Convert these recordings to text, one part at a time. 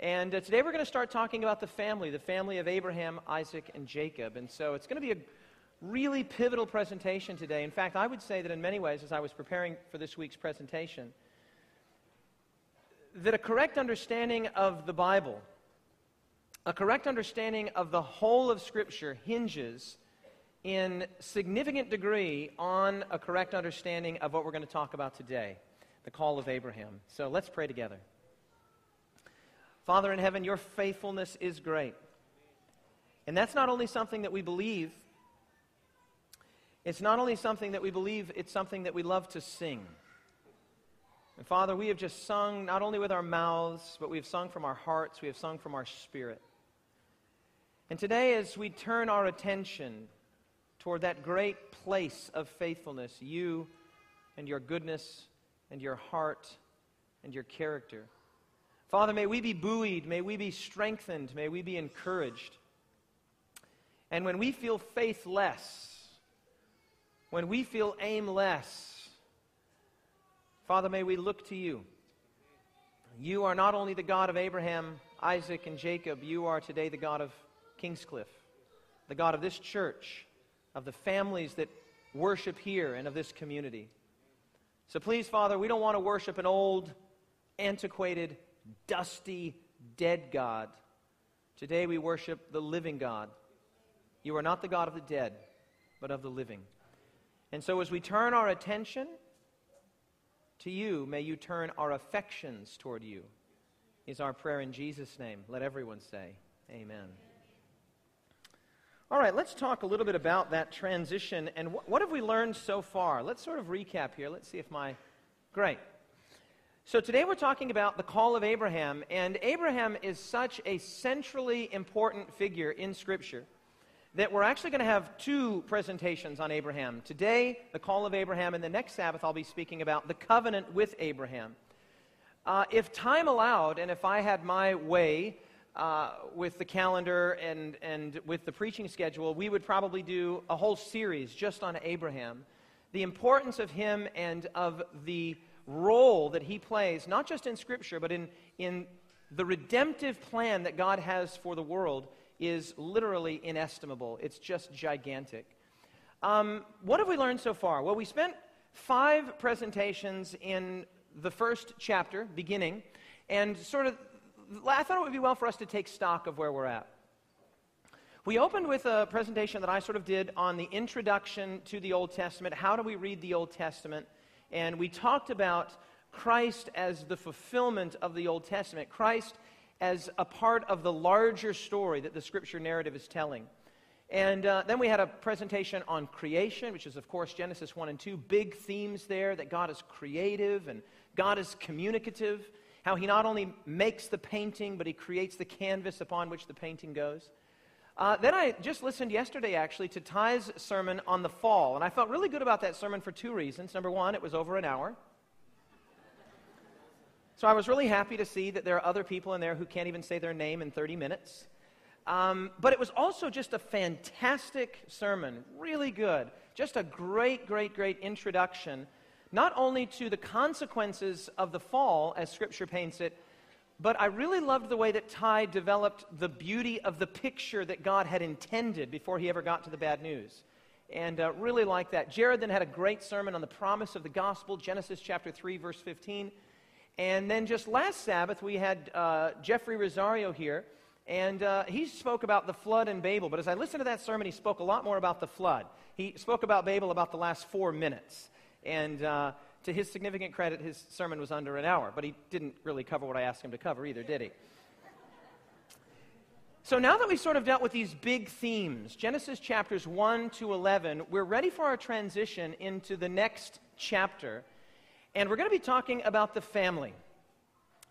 And uh, today we're going to start talking about the family, the family of Abraham, Isaac, and Jacob. And so it's going to be a really pivotal presentation today. In fact, I would say that in many ways, as I was preparing for this week's presentation, that a correct understanding of the Bible, a correct understanding of the whole of Scripture hinges in significant degree on a correct understanding of what we're going to talk about today the call of Abraham. So let's pray together. Father in heaven, your faithfulness is great. And that's not only something that we believe, it's not only something that we believe, it's something that we love to sing. And Father, we have just sung not only with our mouths, but we have sung from our hearts, we have sung from our spirit. And today, as we turn our attention toward that great place of faithfulness, you and your goodness and your heart and your character. Father, may we be buoyed, may we be strengthened, may we be encouraged. And when we feel faithless, when we feel aimless, Father, may we look to you. You are not only the God of Abraham, Isaac, and Jacob, you are today the God of Kingscliff, the God of this church, of the families that worship here, and of this community. So please, Father, we don't want to worship an old, antiquated, dusty, dead God. Today we worship the living God. You are not the God of the dead, but of the living. And so as we turn our attention to you, may you turn our affections toward you, is our prayer in Jesus' name. Let everyone say, Amen. All right, let's talk a little bit about that transition and wh- what have we learned so far? Let's sort of recap here. Let's see if my. Great. So today we're talking about the call of Abraham, and Abraham is such a centrally important figure in Scripture that we're actually going to have two presentations on Abraham. Today, the call of Abraham, and the next Sabbath, I'll be speaking about the covenant with Abraham. Uh, if time allowed, and if I had my way, uh, with the calendar and, and with the preaching schedule, we would probably do a whole series just on Abraham. The importance of him and of the role that he plays, not just in Scripture, but in, in the redemptive plan that God has for the world, is literally inestimable. It's just gigantic. Um, what have we learned so far? Well, we spent five presentations in the first chapter, beginning, and sort of I thought it would be well for us to take stock of where we're at. We opened with a presentation that I sort of did on the introduction to the Old Testament. How do we read the Old Testament? And we talked about Christ as the fulfillment of the Old Testament, Christ as a part of the larger story that the scripture narrative is telling. And uh, then we had a presentation on creation, which is, of course, Genesis 1 and 2. Big themes there that God is creative and God is communicative how he not only makes the painting, but he creates the canvas upon which the painting goes. Uh, then I just listened yesterday, actually, to Ty's sermon on the fall, and I felt really good about that sermon for two reasons. Number one, it was over an hour. So I was really happy to see that there are other people in there who can't even say their name in 30 minutes. Um, but it was also just a fantastic sermon, really good. Just a great, great, great introduction not only to the consequences of the fall, as Scripture paints it, but I really loved the way that Ty developed the beauty of the picture that God had intended before he ever got to the bad news. And uh, really like that. Jared then had a great sermon on the promise of the gospel, Genesis chapter 3, verse 15. And then just last Sabbath, we had uh, Jeffrey Rosario here, and uh, he spoke about the flood and Babel. But as I listened to that sermon, he spoke a lot more about the flood. He spoke about Babel about the last four minutes. And uh, to his significant credit, his sermon was under an hour, but he didn't really cover what I asked him to cover either, did he? So now that we've sort of dealt with these big themes, Genesis chapters 1 to 11, we're ready for our transition into the next chapter. And we're going to be talking about the family.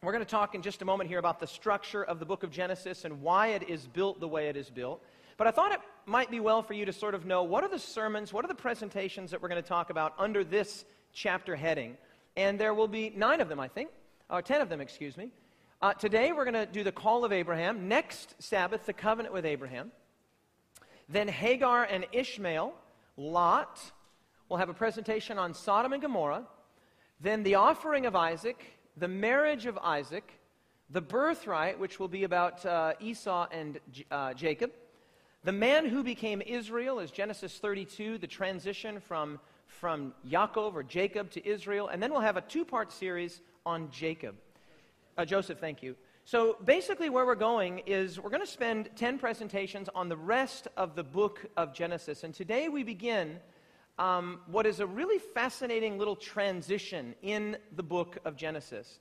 We're going to talk in just a moment here about the structure of the book of Genesis and why it is built the way it is built. But I thought it might be well for you to sort of know what are the sermons, what are the presentations that we're going to talk about under this chapter heading. And there will be nine of them, I think, or ten of them, excuse me. Uh, today we're going to do the call of Abraham. Next Sabbath, the covenant with Abraham. Then Hagar and Ishmael, Lot. We'll have a presentation on Sodom and Gomorrah. Then the offering of Isaac, the marriage of Isaac, the birthright, which will be about uh, Esau and uh, Jacob, the man who became Israel is Genesis 32, the transition from, from Yaakov or Jacob to Israel, and then we'll have a two part series on Jacob. Uh, Joseph, thank you. So basically, where we're going is we're going to spend 10 presentations on the rest of the book of Genesis. And today we begin um, what is a really fascinating little transition in the book of Genesis.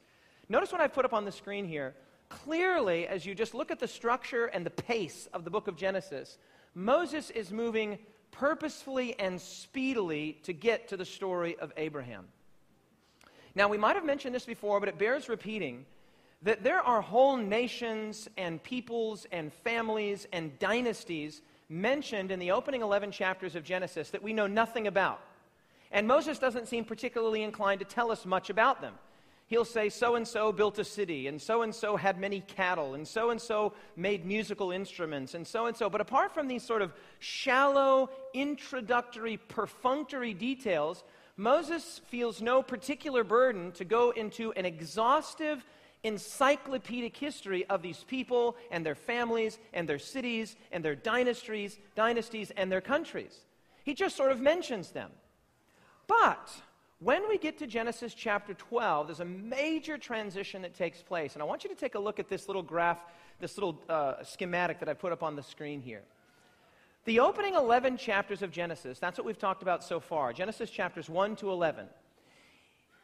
Notice what I've put up on the screen here. Clearly, as you just look at the structure and the pace of the book of Genesis, Moses is moving purposefully and speedily to get to the story of Abraham. Now, we might have mentioned this before, but it bears repeating that there are whole nations and peoples and families and dynasties mentioned in the opening 11 chapters of Genesis that we know nothing about. And Moses doesn't seem particularly inclined to tell us much about them. He'll say, so and so built a city, and so and so had many cattle, and so and so made musical instruments, and so and so. But apart from these sort of shallow, introductory, perfunctory details, Moses feels no particular burden to go into an exhaustive encyclopedic history of these people and their families and their cities and their dynasties, dynasties and their countries. He just sort of mentions them. But when we get to Genesis chapter 12, there's a major transition that takes place. And I want you to take a look at this little graph, this little uh, schematic that I put up on the screen here. The opening 11 chapters of Genesis, that's what we've talked about so far. Genesis chapters 1 to 11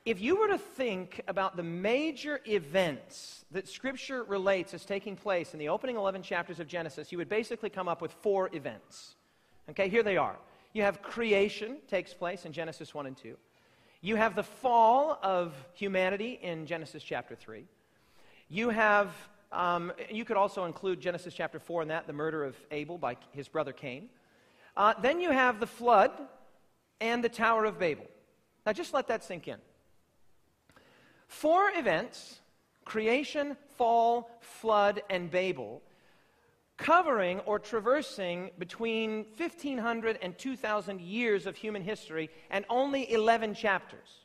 if you were to think about the major events that Scripture relates as taking place in the opening 11 chapters of Genesis, you would basically come up with four events. Okay, here they are. You have creation takes place in Genesis 1 and 2. You have the fall of humanity in Genesis chapter 3. You have, um, you could also include Genesis chapter 4 in that, the murder of Abel by his brother Cain. Uh, then you have the flood and the Tower of Babel. Now just let that sink in. Four events creation, fall, flood, and Babel covering or traversing between 1500 and 2000 years of human history and only 11 chapters.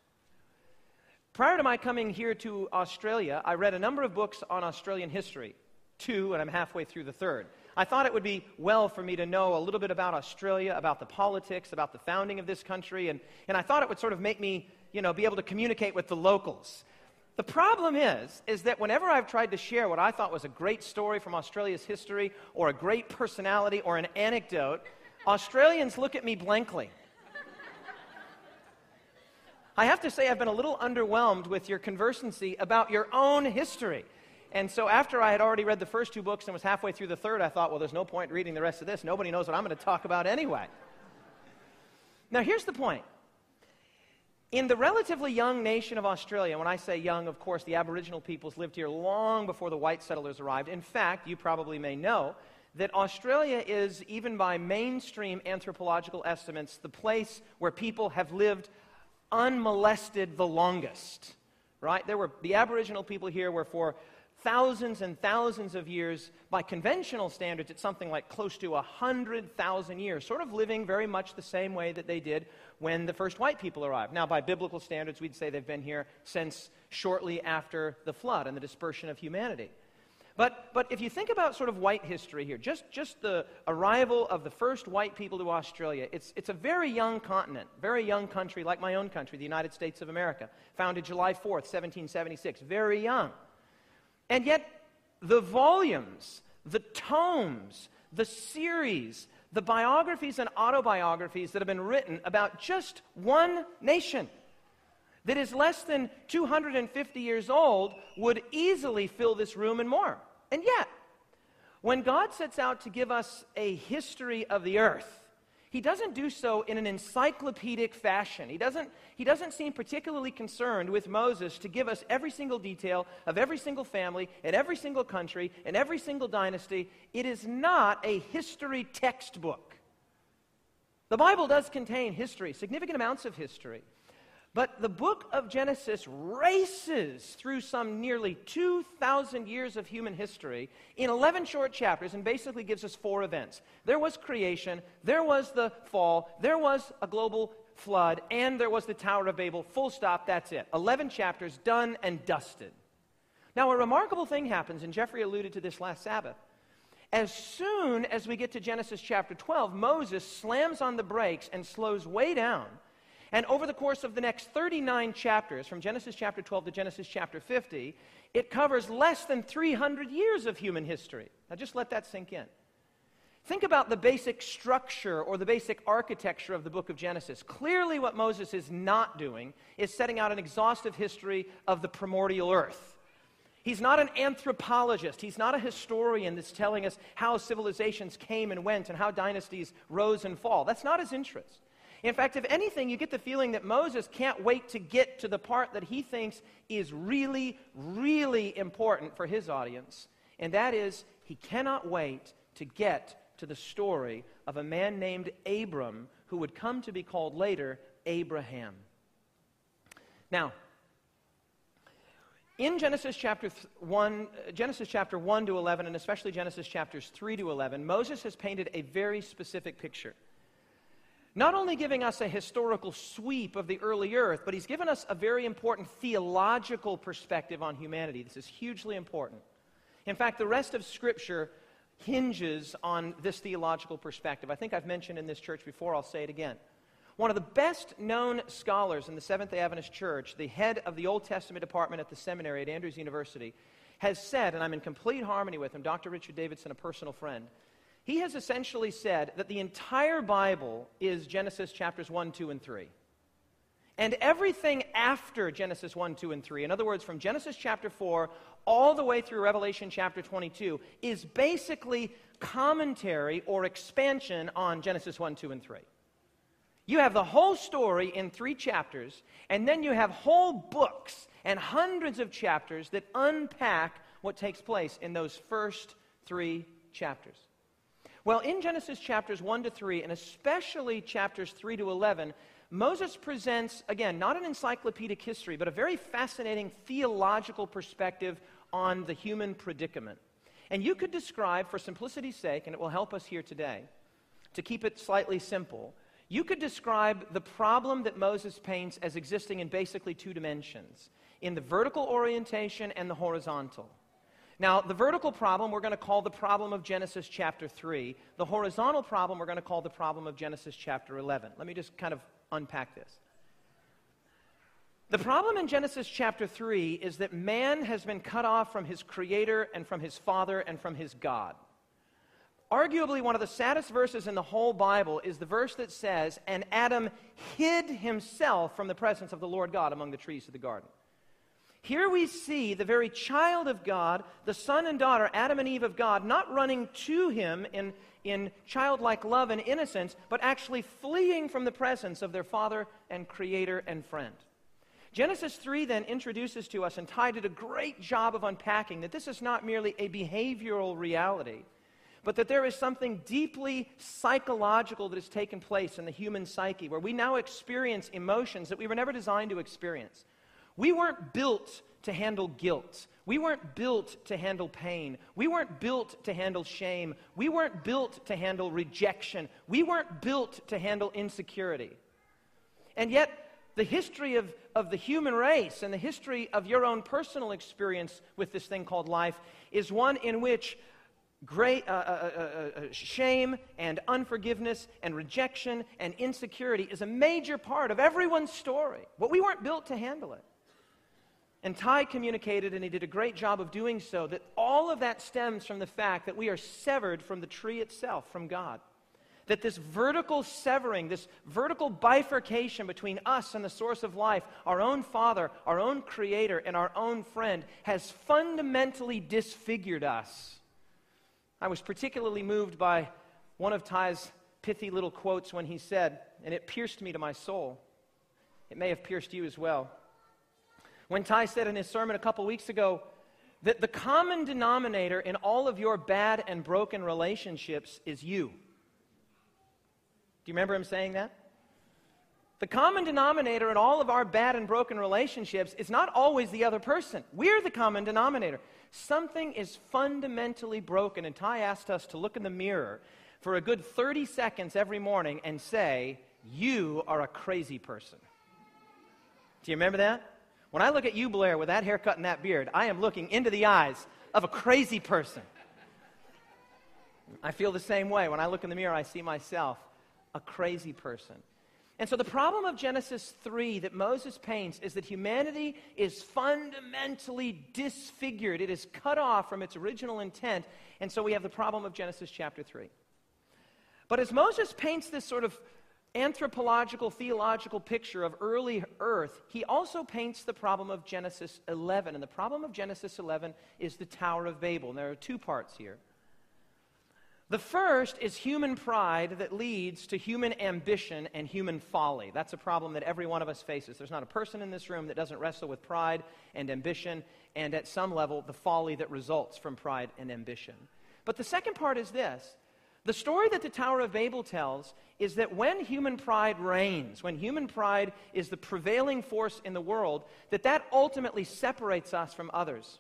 Prior to my coming here to Australia, I read a number of books on Australian history, two, and I'm halfway through the third. I thought it would be well for me to know a little bit about Australia, about the politics, about the founding of this country, and, and I thought it would sort of make me, you know, be able to communicate with the locals. The problem is, is that whenever I've tried to share what I thought was a great story from Australia's history or a great personality or an anecdote, Australians look at me blankly. I have to say, I've been a little underwhelmed with your conversancy about your own history. And so, after I had already read the first two books and was halfway through the third, I thought, well, there's no point reading the rest of this. Nobody knows what I'm going to talk about anyway. Now, here's the point in the relatively young nation of Australia, when I say young, of course, the Aboriginal peoples lived here long before the white settlers arrived. In fact, you probably may know that Australia is, even by mainstream anthropological estimates, the place where people have lived unmolested the longest. Right? There were the Aboriginal people here were for thousands and thousands of years. By conventional standards, it's something like close to 100,000 years, sort of living very much the same way that they did when the first white people arrived. Now, by biblical standards, we'd say they've been here since shortly after the flood and the dispersion of humanity. But, but if you think about sort of white history here, just, just the arrival of the first white people to Australia, it's, it's a very young continent, very young country like my own country, the United States of America, founded July 4th, 1776, very young. And yet, the volumes, the tomes, the series, the biographies and autobiographies that have been written about just one nation that is less than 250 years old would easily fill this room and more. And yet, when God sets out to give us a history of the earth, he doesn't do so in an encyclopedic fashion. He doesn't, he doesn't seem particularly concerned with Moses to give us every single detail of every single family in every single country in every single dynasty. It is not a history textbook. The Bible does contain history, significant amounts of history. But the book of Genesis races through some nearly 2,000 years of human history in 11 short chapters and basically gives us four events. There was creation, there was the fall, there was a global flood, and there was the Tower of Babel. Full stop, that's it. 11 chapters, done and dusted. Now, a remarkable thing happens, and Jeffrey alluded to this last Sabbath. As soon as we get to Genesis chapter 12, Moses slams on the brakes and slows way down. And over the course of the next 39 chapters, from Genesis chapter 12 to Genesis chapter 50, it covers less than 300 years of human history. Now, just let that sink in. Think about the basic structure or the basic architecture of the book of Genesis. Clearly, what Moses is not doing is setting out an exhaustive history of the primordial earth. He's not an anthropologist. He's not a historian that's telling us how civilizations came and went and how dynasties rose and fall. That's not his interest. In fact, if anything, you get the feeling that Moses can't wait to get to the part that he thinks is really, really important for his audience. And that is, he cannot wait to get to the story of a man named Abram who would come to be called later Abraham. Now, in Genesis chapter 1, Genesis chapter 1 to 11, and especially Genesis chapters 3 to 11, Moses has painted a very specific picture. Not only giving us a historical sweep of the early earth, but he's given us a very important theological perspective on humanity. This is hugely important. In fact, the rest of Scripture hinges on this theological perspective. I think I've mentioned in this church before, I'll say it again. One of the best known scholars in the Seventh day Adventist Church, the head of the Old Testament department at the seminary at Andrews University, has said, and I'm in complete harmony with him, Dr. Richard Davidson, a personal friend, he has essentially said that the entire Bible is Genesis chapters 1, 2, and 3. And everything after Genesis 1, 2, and 3, in other words, from Genesis chapter 4 all the way through Revelation chapter 22, is basically commentary or expansion on Genesis 1, 2, and 3. You have the whole story in three chapters, and then you have whole books and hundreds of chapters that unpack what takes place in those first three chapters. Well, in Genesis chapters 1 to 3, and especially chapters 3 to 11, Moses presents, again, not an encyclopedic history, but a very fascinating theological perspective on the human predicament. And you could describe, for simplicity's sake, and it will help us here today, to keep it slightly simple, you could describe the problem that Moses paints as existing in basically two dimensions in the vertical orientation and the horizontal. Now, the vertical problem we're going to call the problem of Genesis chapter 3. The horizontal problem we're going to call the problem of Genesis chapter 11. Let me just kind of unpack this. The problem in Genesis chapter 3 is that man has been cut off from his creator and from his father and from his God. Arguably, one of the saddest verses in the whole Bible is the verse that says, And Adam hid himself from the presence of the Lord God among the trees of the garden. Here we see the very child of God, the son and daughter, Adam and Eve of God, not running to him in, in childlike love and innocence, but actually fleeing from the presence of their father and creator and friend. Genesis 3 then introduces to us, and Ty did a great job of unpacking, that this is not merely a behavioral reality but that there is something deeply psychological that has taken place in the human psyche where we now experience emotions that we were never designed to experience. We weren't built to handle guilt. We weren't built to handle pain. We weren't built to handle shame. We weren't built to handle rejection. We weren't built to handle insecurity. And yet, the history of, of the human race and the history of your own personal experience with this thing called life is one in which great uh, uh, uh, uh, shame and unforgiveness and rejection and insecurity is a major part of everyone's story. But we weren't built to handle it. And Ty communicated, and he did a great job of doing so, that all of that stems from the fact that we are severed from the tree itself, from God. That this vertical severing, this vertical bifurcation between us and the source of life, our own Father, our own Creator, and our own friend, has fundamentally disfigured us I was particularly moved by one of Ty's pithy little quotes when he said, and it pierced me to my soul. It may have pierced you as well. When Ty said in his sermon a couple weeks ago that the common denominator in all of your bad and broken relationships is you. Do you remember him saying that? The common denominator in all of our bad and broken relationships is not always the other person. We're the common denominator. Something is fundamentally broken, and Ty asked us to look in the mirror for a good 30 seconds every morning and say, You are a crazy person. Do you remember that? When I look at you, Blair, with that haircut and that beard, I am looking into the eyes of a crazy person. I feel the same way. When I look in the mirror, I see myself a crazy person. And so the problem of Genesis 3 that Moses paints is that humanity is fundamentally disfigured. It is cut off from its original intent. And so we have the problem of Genesis chapter 3. But as Moses paints this sort of anthropological, theological picture of early earth, he also paints the problem of Genesis 11. And the problem of Genesis 11 is the Tower of Babel. And there are two parts here. The first is human pride that leads to human ambition and human folly. That's a problem that every one of us faces. There's not a person in this room that doesn't wrestle with pride and ambition, and at some level, the folly that results from pride and ambition. But the second part is this the story that the Tower of Babel tells is that when human pride reigns, when human pride is the prevailing force in the world, that that ultimately separates us from others.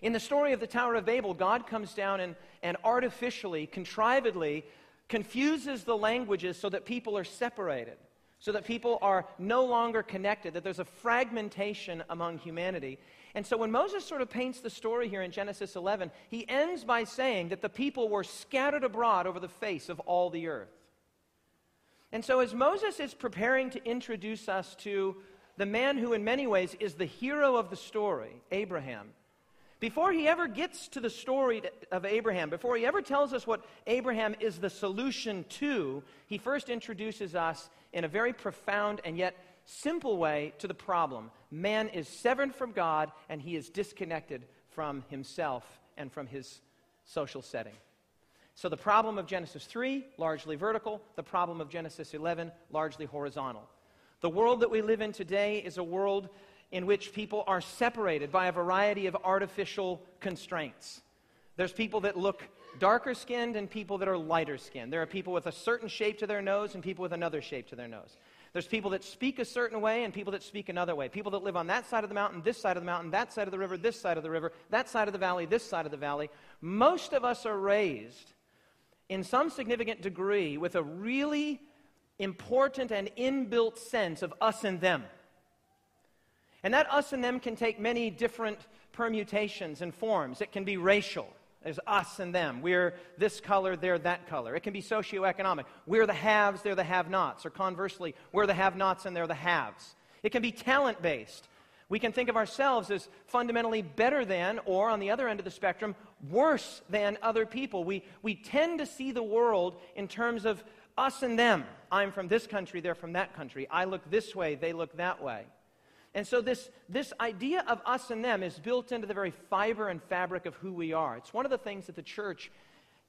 In the story of the Tower of Babel, God comes down and, and artificially, contrivedly, confuses the languages so that people are separated, so that people are no longer connected, that there's a fragmentation among humanity. And so when Moses sort of paints the story here in Genesis 11, he ends by saying that the people were scattered abroad over the face of all the earth. And so as Moses is preparing to introduce us to the man who, in many ways, is the hero of the story, Abraham, before he ever gets to the story of Abraham, before he ever tells us what Abraham is the solution to, he first introduces us in a very profound and yet simple way to the problem. Man is severed from God and he is disconnected from himself and from his social setting. So the problem of Genesis 3, largely vertical, the problem of Genesis 11, largely horizontal. The world that we live in today is a world in which people are separated by a variety of artificial constraints. There's people that look darker skinned and people that are lighter skinned. There are people with a certain shape to their nose and people with another shape to their nose. There's people that speak a certain way and people that speak another way. People that live on that side of the mountain, this side of the mountain, that side of the river, this side of the river, that side of the valley, this side of the valley. Most of us are raised in some significant degree with a really important and inbuilt sense of us and them. And that us and them can take many different permutations and forms. It can be racial. There's us and them. We're this color, they're that color. It can be socioeconomic. We're the haves, they're the have nots. Or conversely, we're the have nots and they're the haves. It can be talent based. We can think of ourselves as fundamentally better than, or on the other end of the spectrum, worse than other people. We, we tend to see the world in terms of us and them. I'm from this country, they're from that country. I look this way, they look that way. And so, this, this idea of us and them is built into the very fiber and fabric of who we are. It's one of the things that the church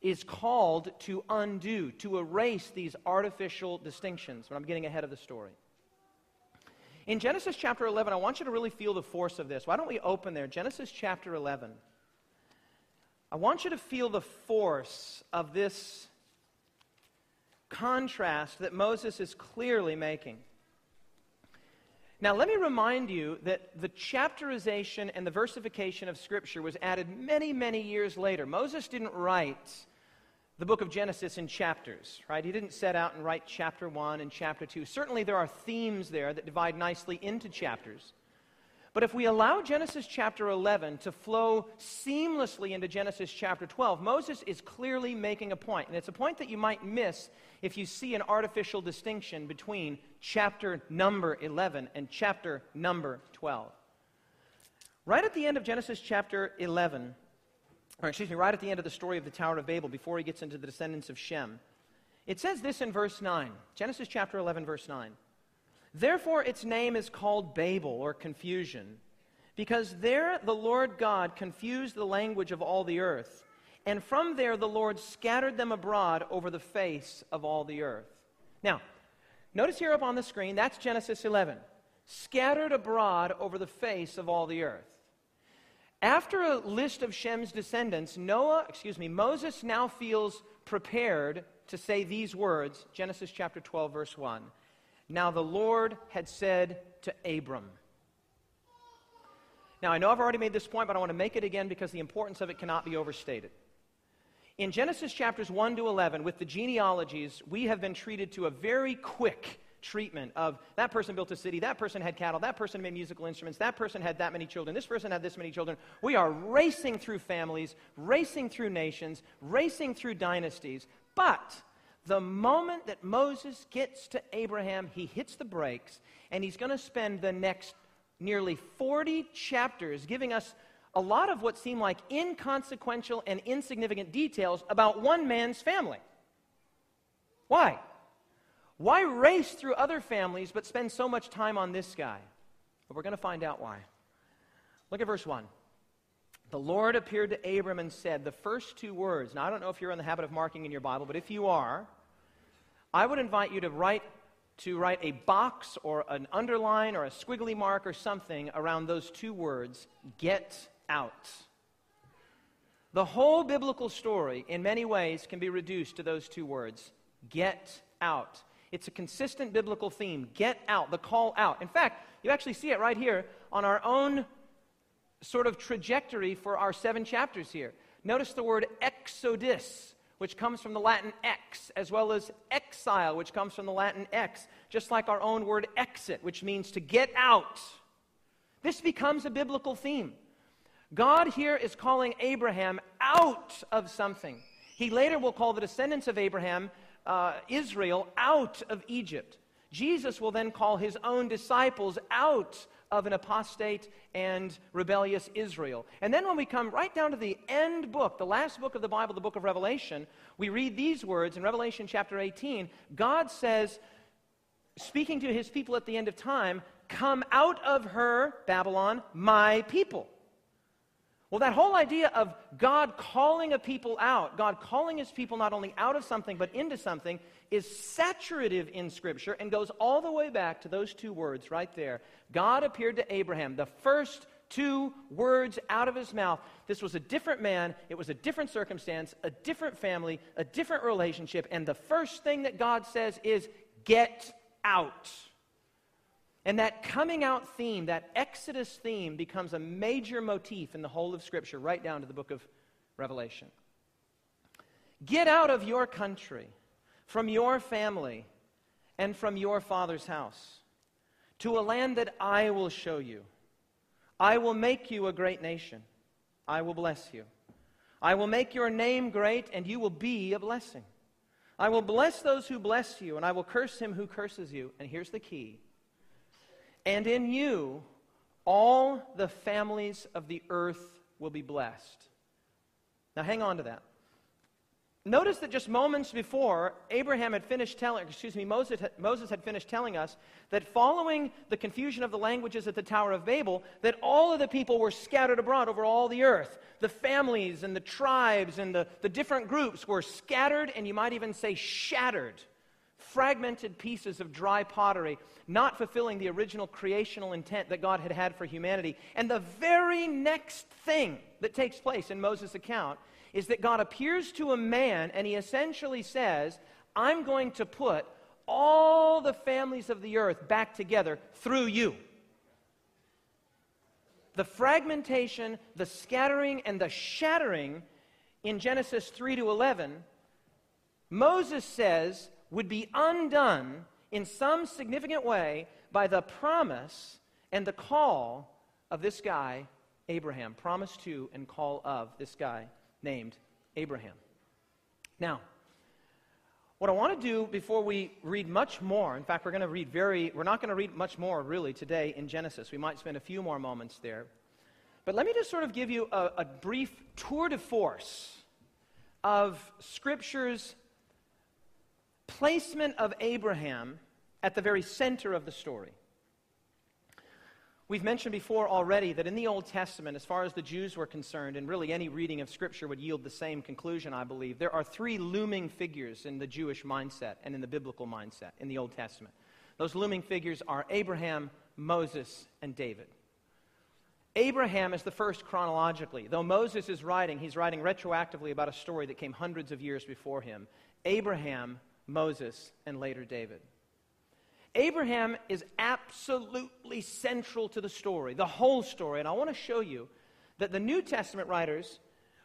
is called to undo, to erase these artificial distinctions. But I'm getting ahead of the story. In Genesis chapter 11, I want you to really feel the force of this. Why don't we open there? Genesis chapter 11. I want you to feel the force of this contrast that Moses is clearly making. Now, let me remind you that the chapterization and the versification of Scripture was added many, many years later. Moses didn't write the book of Genesis in chapters, right? He didn't set out and write chapter 1 and chapter 2. Certainly, there are themes there that divide nicely into chapters. But if we allow Genesis chapter 11 to flow seamlessly into Genesis chapter 12, Moses is clearly making a point. And it's a point that you might miss if you see an artificial distinction between chapter number 11 and chapter number 12. Right at the end of Genesis chapter 11, or excuse me, right at the end of the story of the Tower of Babel, before he gets into the descendants of Shem, it says this in verse 9. Genesis chapter 11, verse 9. Therefore, its name is called Babel, or confusion, because there the Lord God confused the language of all the earth, and from there the Lord scattered them abroad over the face of all the earth. Now, notice here up on the screen, that's Genesis 11. Scattered abroad over the face of all the earth. After a list of Shem's descendants, Noah, excuse me, Moses now feels prepared to say these words, Genesis chapter 12, verse 1. Now the Lord had said to Abram. Now, I know I've already made this point, but I want to make it again because the importance of it cannot be overstated. In Genesis chapters 1 to 11, with the genealogies, we have been treated to a very quick treatment of that person built a city, that person had cattle, that person made musical instruments, that person had that many children, this person had this many children. We are racing through families, racing through nations, racing through dynasties. But the moment that Moses gets to Abraham, he hits the brakes, and he's going to spend the next nearly 40 chapters giving us a lot of what seem like inconsequential and insignificant details about one man's family. Why? Why race through other families but spend so much time on this guy? Well, we're going to find out why. Look at verse 1. The Lord appeared to Abram and said, the first two words. Now, I don't know if you're in the habit of marking in your Bible, but if you are, I would invite you to write to write a box or an underline or a squiggly mark or something around those two words, get out. The whole biblical story, in many ways, can be reduced to those two words get out. It's a consistent biblical theme get out, the call out. In fact, you actually see it right here on our own sort of trajectory for our seven chapters here. Notice the word exodus, which comes from the Latin ex, as well as exile, which comes from the Latin ex, just like our own word exit, which means to get out. This becomes a biblical theme. God here is calling Abraham out of something. He later will call the descendants of Abraham, uh, Israel, out of Egypt. Jesus will then call his own disciples out of an apostate and rebellious Israel. And then when we come right down to the end book, the last book of the Bible, the book of Revelation, we read these words in Revelation chapter 18. God says, speaking to his people at the end of time, Come out of her, Babylon, my people. Well, that whole idea of God calling a people out, God calling his people not only out of something but into something, is saturative in Scripture and goes all the way back to those two words right there. God appeared to Abraham, the first two words out of his mouth. This was a different man, it was a different circumstance, a different family, a different relationship, and the first thing that God says is, Get out. And that coming out theme, that Exodus theme, becomes a major motif in the whole of Scripture, right down to the book of Revelation. Get out of your country, from your family, and from your father's house, to a land that I will show you. I will make you a great nation. I will bless you. I will make your name great, and you will be a blessing. I will bless those who bless you, and I will curse him who curses you. And here's the key and in you, all the families of the earth will be blessed. Now, hang on to that. Notice that just moments before, Abraham had finished telling, excuse me, Moses, Moses had finished telling us that following the confusion of the languages at the Tower of Babel, that all of the people were scattered abroad over all the earth. The families and the tribes and the, the different groups were scattered, and you might even say shattered fragmented pieces of dry pottery, not fulfilling the original creational intent that God had had for humanity. And the very next thing that takes place in Moses' account is that God appears to a man and he essentially says, I'm going to put all the families of the earth back together through you. The fragmentation, the scattering, and the shattering in Genesis 3 to 11, Moses says, would be undone in some significant way by the promise and the call of this guy, Abraham. Promise to and call of this guy named Abraham. Now, what I want to do before we read much more, in fact, we're going to read very, we're not going to read much more really today in Genesis. We might spend a few more moments there. But let me just sort of give you a, a brief tour de force of Scripture's placement of Abraham at the very center of the story. We've mentioned before already that in the Old Testament, as far as the Jews were concerned, and really any reading of Scripture would yield the same conclusion, I believe, there are three looming figures in the Jewish mindset and in the biblical mindset in the Old Testament. Those looming figures are Abraham, Moses, and David. Abraham is the first chronologically. Though Moses is writing, he's writing retroactively about a story that came hundreds of years before him. Abraham Moses, and later David. Abraham is absolutely central to the story, the whole story. And I want to show you that the New Testament writers,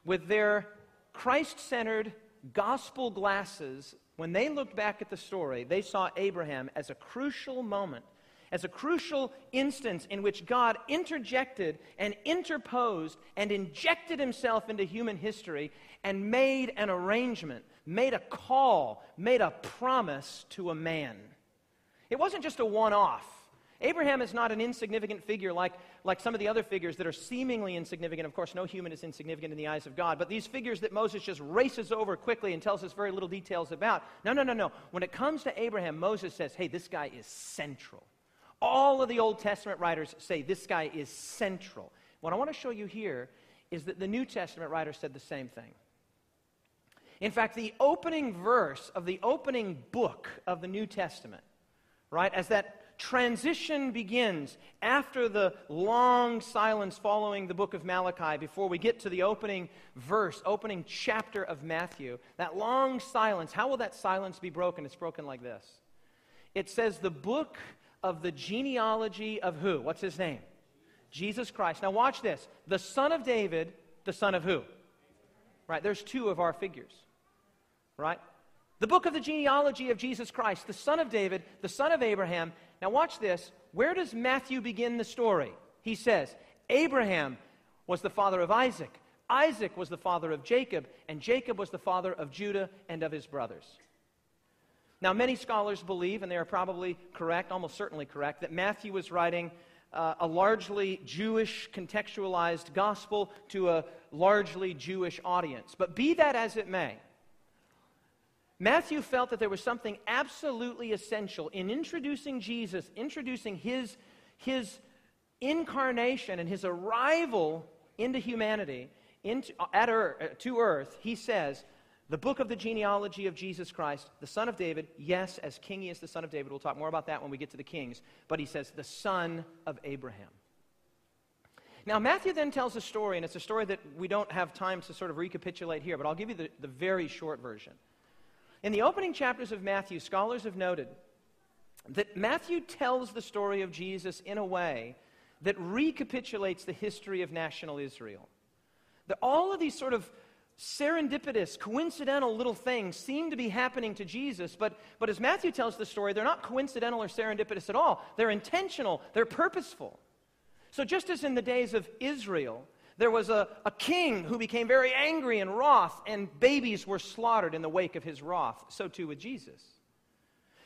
with their Christ centered gospel glasses, when they looked back at the story, they saw Abraham as a crucial moment, as a crucial instance in which God interjected and interposed and injected himself into human history and made an arrangement, made a call, made a promise to a man. It wasn't just a one off. Abraham is not an insignificant figure like, like some of the other figures that are seemingly insignificant. Of course, no human is insignificant in the eyes of God, but these figures that Moses just races over quickly and tells us very little details about. No, no, no, no. When it comes to Abraham, Moses says, hey, this guy is central. All of the Old Testament writers say this guy is central. What I want to show you here is that the New Testament writer said the same thing. In fact, the opening verse of the opening book of the New Testament, right, as that transition begins after the long silence following the book of Malachi before we get to the opening verse, opening chapter of Matthew. That long silence, how will that silence be broken? It's broken like this it says, The book of the genealogy of who? What's his name? Jesus Christ. Now, watch this. The son of David, the son of who? Right, there's two of our figures. Right? The book of the genealogy of Jesus Christ, the son of David, the son of Abraham, now, watch this. Where does Matthew begin the story? He says, Abraham was the father of Isaac, Isaac was the father of Jacob, and Jacob was the father of Judah and of his brothers. Now, many scholars believe, and they are probably correct, almost certainly correct, that Matthew was writing uh, a largely Jewish contextualized gospel to a largely Jewish audience. But be that as it may, Matthew felt that there was something absolutely essential in introducing Jesus, introducing his, his incarnation and his arrival into humanity, into, at earth, uh, to earth. He says, the book of the genealogy of Jesus Christ, the son of David, yes, as king he is the son of David. We'll talk more about that when we get to the kings. But he says, the son of Abraham. Now, Matthew then tells a story, and it's a story that we don't have time to sort of recapitulate here, but I'll give you the, the very short version. In the opening chapters of Matthew, scholars have noted that Matthew tells the story of Jesus in a way that recapitulates the history of national Israel. That all of these sort of serendipitous, coincidental little things seem to be happening to Jesus, but, but as Matthew tells the story, they're not coincidental or serendipitous at all. They're intentional, they're purposeful. So, just as in the days of Israel, there was a, a king who became very angry and wroth, and babies were slaughtered in the wake of his wrath. So too with Jesus.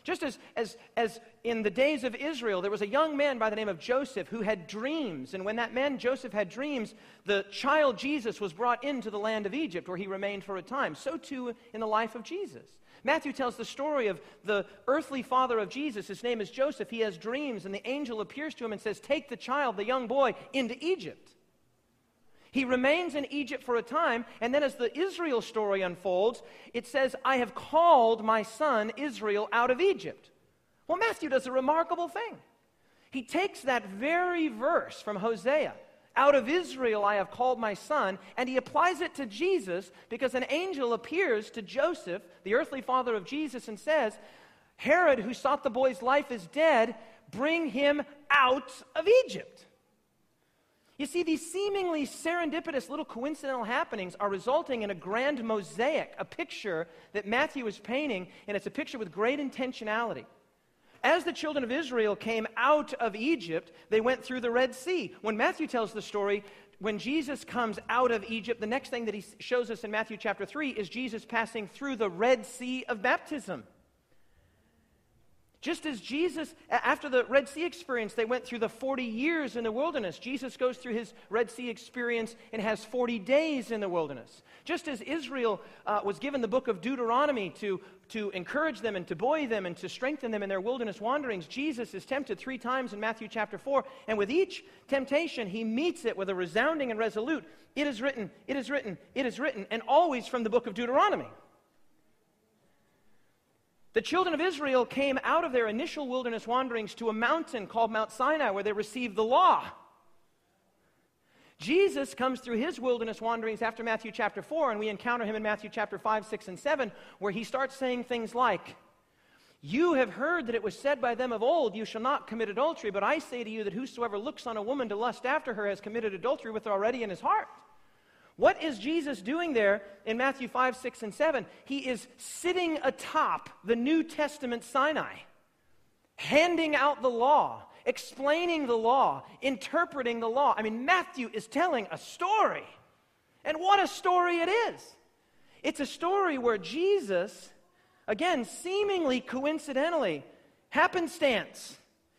Just as, as, as in the days of Israel, there was a young man by the name of Joseph who had dreams. And when that man Joseph had dreams, the child Jesus was brought into the land of Egypt where he remained for a time. So too in the life of Jesus. Matthew tells the story of the earthly father of Jesus. His name is Joseph. He has dreams, and the angel appears to him and says, Take the child, the young boy, into Egypt. He remains in Egypt for a time, and then as the Israel story unfolds, it says, I have called my son Israel out of Egypt. Well, Matthew does a remarkable thing. He takes that very verse from Hosea, out of Israel I have called my son, and he applies it to Jesus because an angel appears to Joseph, the earthly father of Jesus, and says, Herod, who sought the boy's life, is dead. Bring him out of Egypt. You see, these seemingly serendipitous little coincidental happenings are resulting in a grand mosaic, a picture that Matthew is painting, and it's a picture with great intentionality. As the children of Israel came out of Egypt, they went through the Red Sea. When Matthew tells the story, when Jesus comes out of Egypt, the next thing that he shows us in Matthew chapter 3 is Jesus passing through the Red Sea of baptism. Just as Jesus, after the Red Sea experience, they went through the 40 years in the wilderness. Jesus goes through his Red Sea experience and has 40 days in the wilderness. Just as Israel uh, was given the book of Deuteronomy to, to encourage them and to buoy them and to strengthen them in their wilderness wanderings, Jesus is tempted three times in Matthew chapter 4. And with each temptation, he meets it with a resounding and resolute, It is written, it is written, it is written, and always from the book of Deuteronomy. The children of Israel came out of their initial wilderness wanderings to a mountain called Mount Sinai where they received the law. Jesus comes through his wilderness wanderings after Matthew chapter 4, and we encounter him in Matthew chapter 5, 6, and 7, where he starts saying things like, You have heard that it was said by them of old, You shall not commit adultery, but I say to you that whosoever looks on a woman to lust after her has committed adultery with her already in his heart. What is Jesus doing there in Matthew 5, 6, and 7? He is sitting atop the New Testament Sinai, handing out the law, explaining the law, interpreting the law. I mean, Matthew is telling a story. And what a story it is! It's a story where Jesus, again, seemingly coincidentally, happenstance,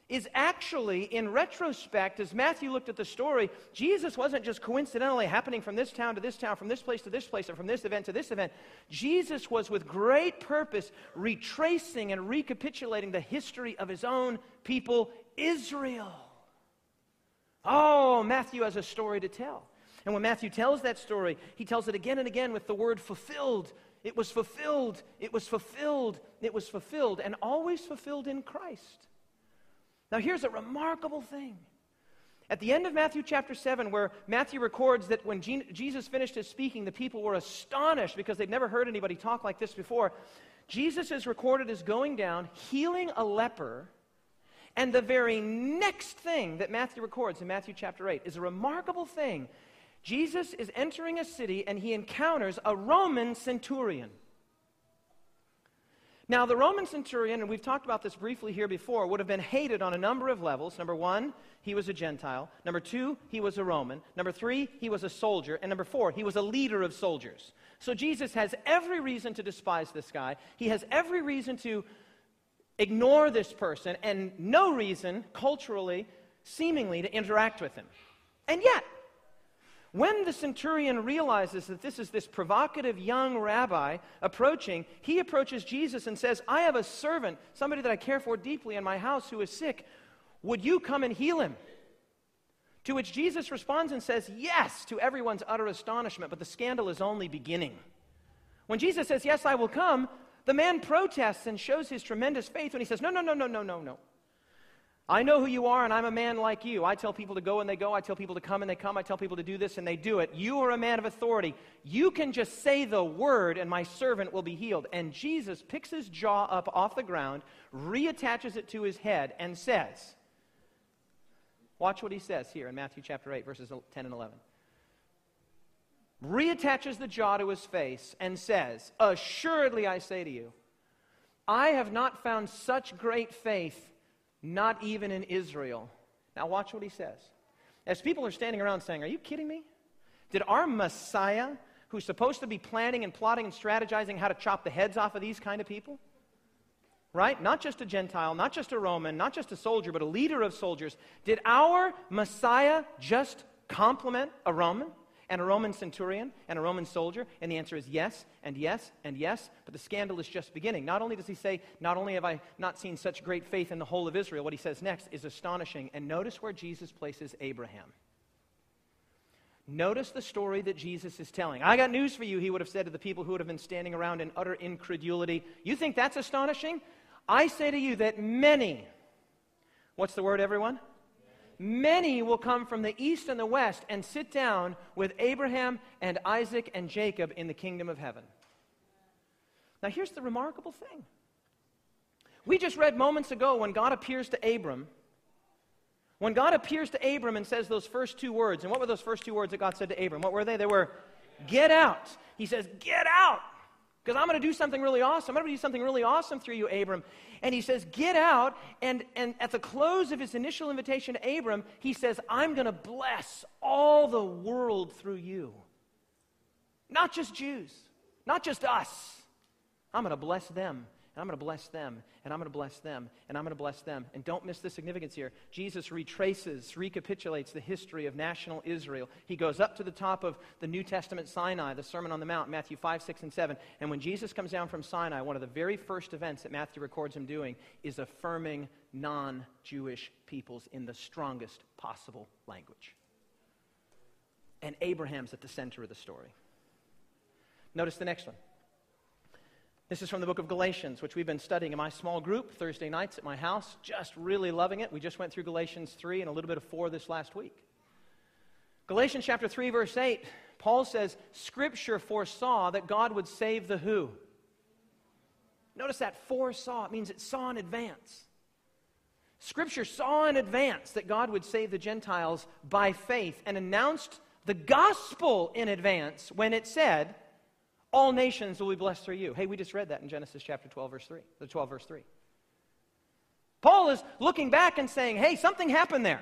is actually, in retrospect, as Matthew looked at the story, Jesus wasn't just coincidentally happening from this town to this town, from this place to this place, and from this event to this event. Jesus was, with great purpose, retracing and recapitulating the history of his own people, Israel. Oh, Matthew has a story to tell. And when Matthew tells that story, he tells it again and again with the word fulfilled. It was fulfilled, it was fulfilled, it was fulfilled, and always fulfilled in Christ. Now, here's a remarkable thing. At the end of Matthew chapter 7, where Matthew records that when Jesus finished his speaking, the people were astonished because they'd never heard anybody talk like this before. Jesus is recorded as going down, healing a leper, and the very next thing that Matthew records in Matthew chapter 8 is a remarkable thing. Jesus is entering a city and he encounters a Roman centurion. Now, the Roman centurion, and we've talked about this briefly here before, would have been hated on a number of levels. Number one, he was a Gentile. Number two, he was a Roman. Number three, he was a soldier. And number four, he was a leader of soldiers. So Jesus has every reason to despise this guy. He has every reason to ignore this person, and no reason, culturally, seemingly, to interact with him. And yet, when the centurion realizes that this is this provocative young rabbi approaching, he approaches Jesus and says, I have a servant, somebody that I care for deeply in my house who is sick. Would you come and heal him? To which Jesus responds and says, Yes, to everyone's utter astonishment, but the scandal is only beginning. When Jesus says, Yes, I will come, the man protests and shows his tremendous faith when he says, No, no, no, no, no, no, no. I know who you are, and I'm a man like you. I tell people to go and they go. I tell people to come and they come. I tell people to do this and they do it. You are a man of authority. You can just say the word, and my servant will be healed. And Jesus picks his jaw up off the ground, reattaches it to his head, and says, Watch what he says here in Matthew chapter 8, verses 10 and 11. Reattaches the jaw to his face and says, Assuredly I say to you, I have not found such great faith not even in Israel. Now, watch what he says. As people are standing around saying, Are you kidding me? Did our Messiah, who's supposed to be planning and plotting and strategizing how to chop the heads off of these kind of people, right? Not just a Gentile, not just a Roman, not just a soldier, but a leader of soldiers, did our Messiah just compliment a Roman? And a Roman centurion and a Roman soldier? And the answer is yes, and yes, and yes. But the scandal is just beginning. Not only does he say, Not only have I not seen such great faith in the whole of Israel, what he says next is astonishing. And notice where Jesus places Abraham. Notice the story that Jesus is telling. I got news for you, he would have said to the people who would have been standing around in utter incredulity. You think that's astonishing? I say to you that many, what's the word, everyone? Many will come from the east and the west and sit down with Abraham and Isaac and Jacob in the kingdom of heaven. Now, here's the remarkable thing. We just read moments ago when God appears to Abram. When God appears to Abram and says those first two words, and what were those first two words that God said to Abram? What were they? They were, get out. He says, get out. Because I'm going to do something really awesome. I'm going to do something really awesome through you, Abram. And he says, Get out. And, and at the close of his initial invitation to Abram, he says, I'm going to bless all the world through you. Not just Jews, not just us. I'm going to bless them and I'm going to bless them, and I'm going to bless them, and I'm going to bless them. And don't miss the significance here. Jesus retraces, recapitulates the history of national Israel. He goes up to the top of the New Testament Sinai, the Sermon on the Mount, Matthew 5, 6, and 7. And when Jesus comes down from Sinai, one of the very first events that Matthew records him doing is affirming non Jewish peoples in the strongest possible language. And Abraham's at the center of the story. Notice the next one. This is from the book of Galatians, which we've been studying in my small group Thursday nights at my house. Just really loving it. We just went through Galatians 3 and a little bit of 4 this last week. Galatians chapter 3, verse 8, Paul says, Scripture foresaw that God would save the who? Notice that foresaw. It means it saw in advance. Scripture saw in advance that God would save the Gentiles by faith and announced the gospel in advance when it said, All nations will be blessed through you. Hey, we just read that in Genesis chapter 12, verse 3. The 12, verse 3. Paul is looking back and saying, Hey, something happened there.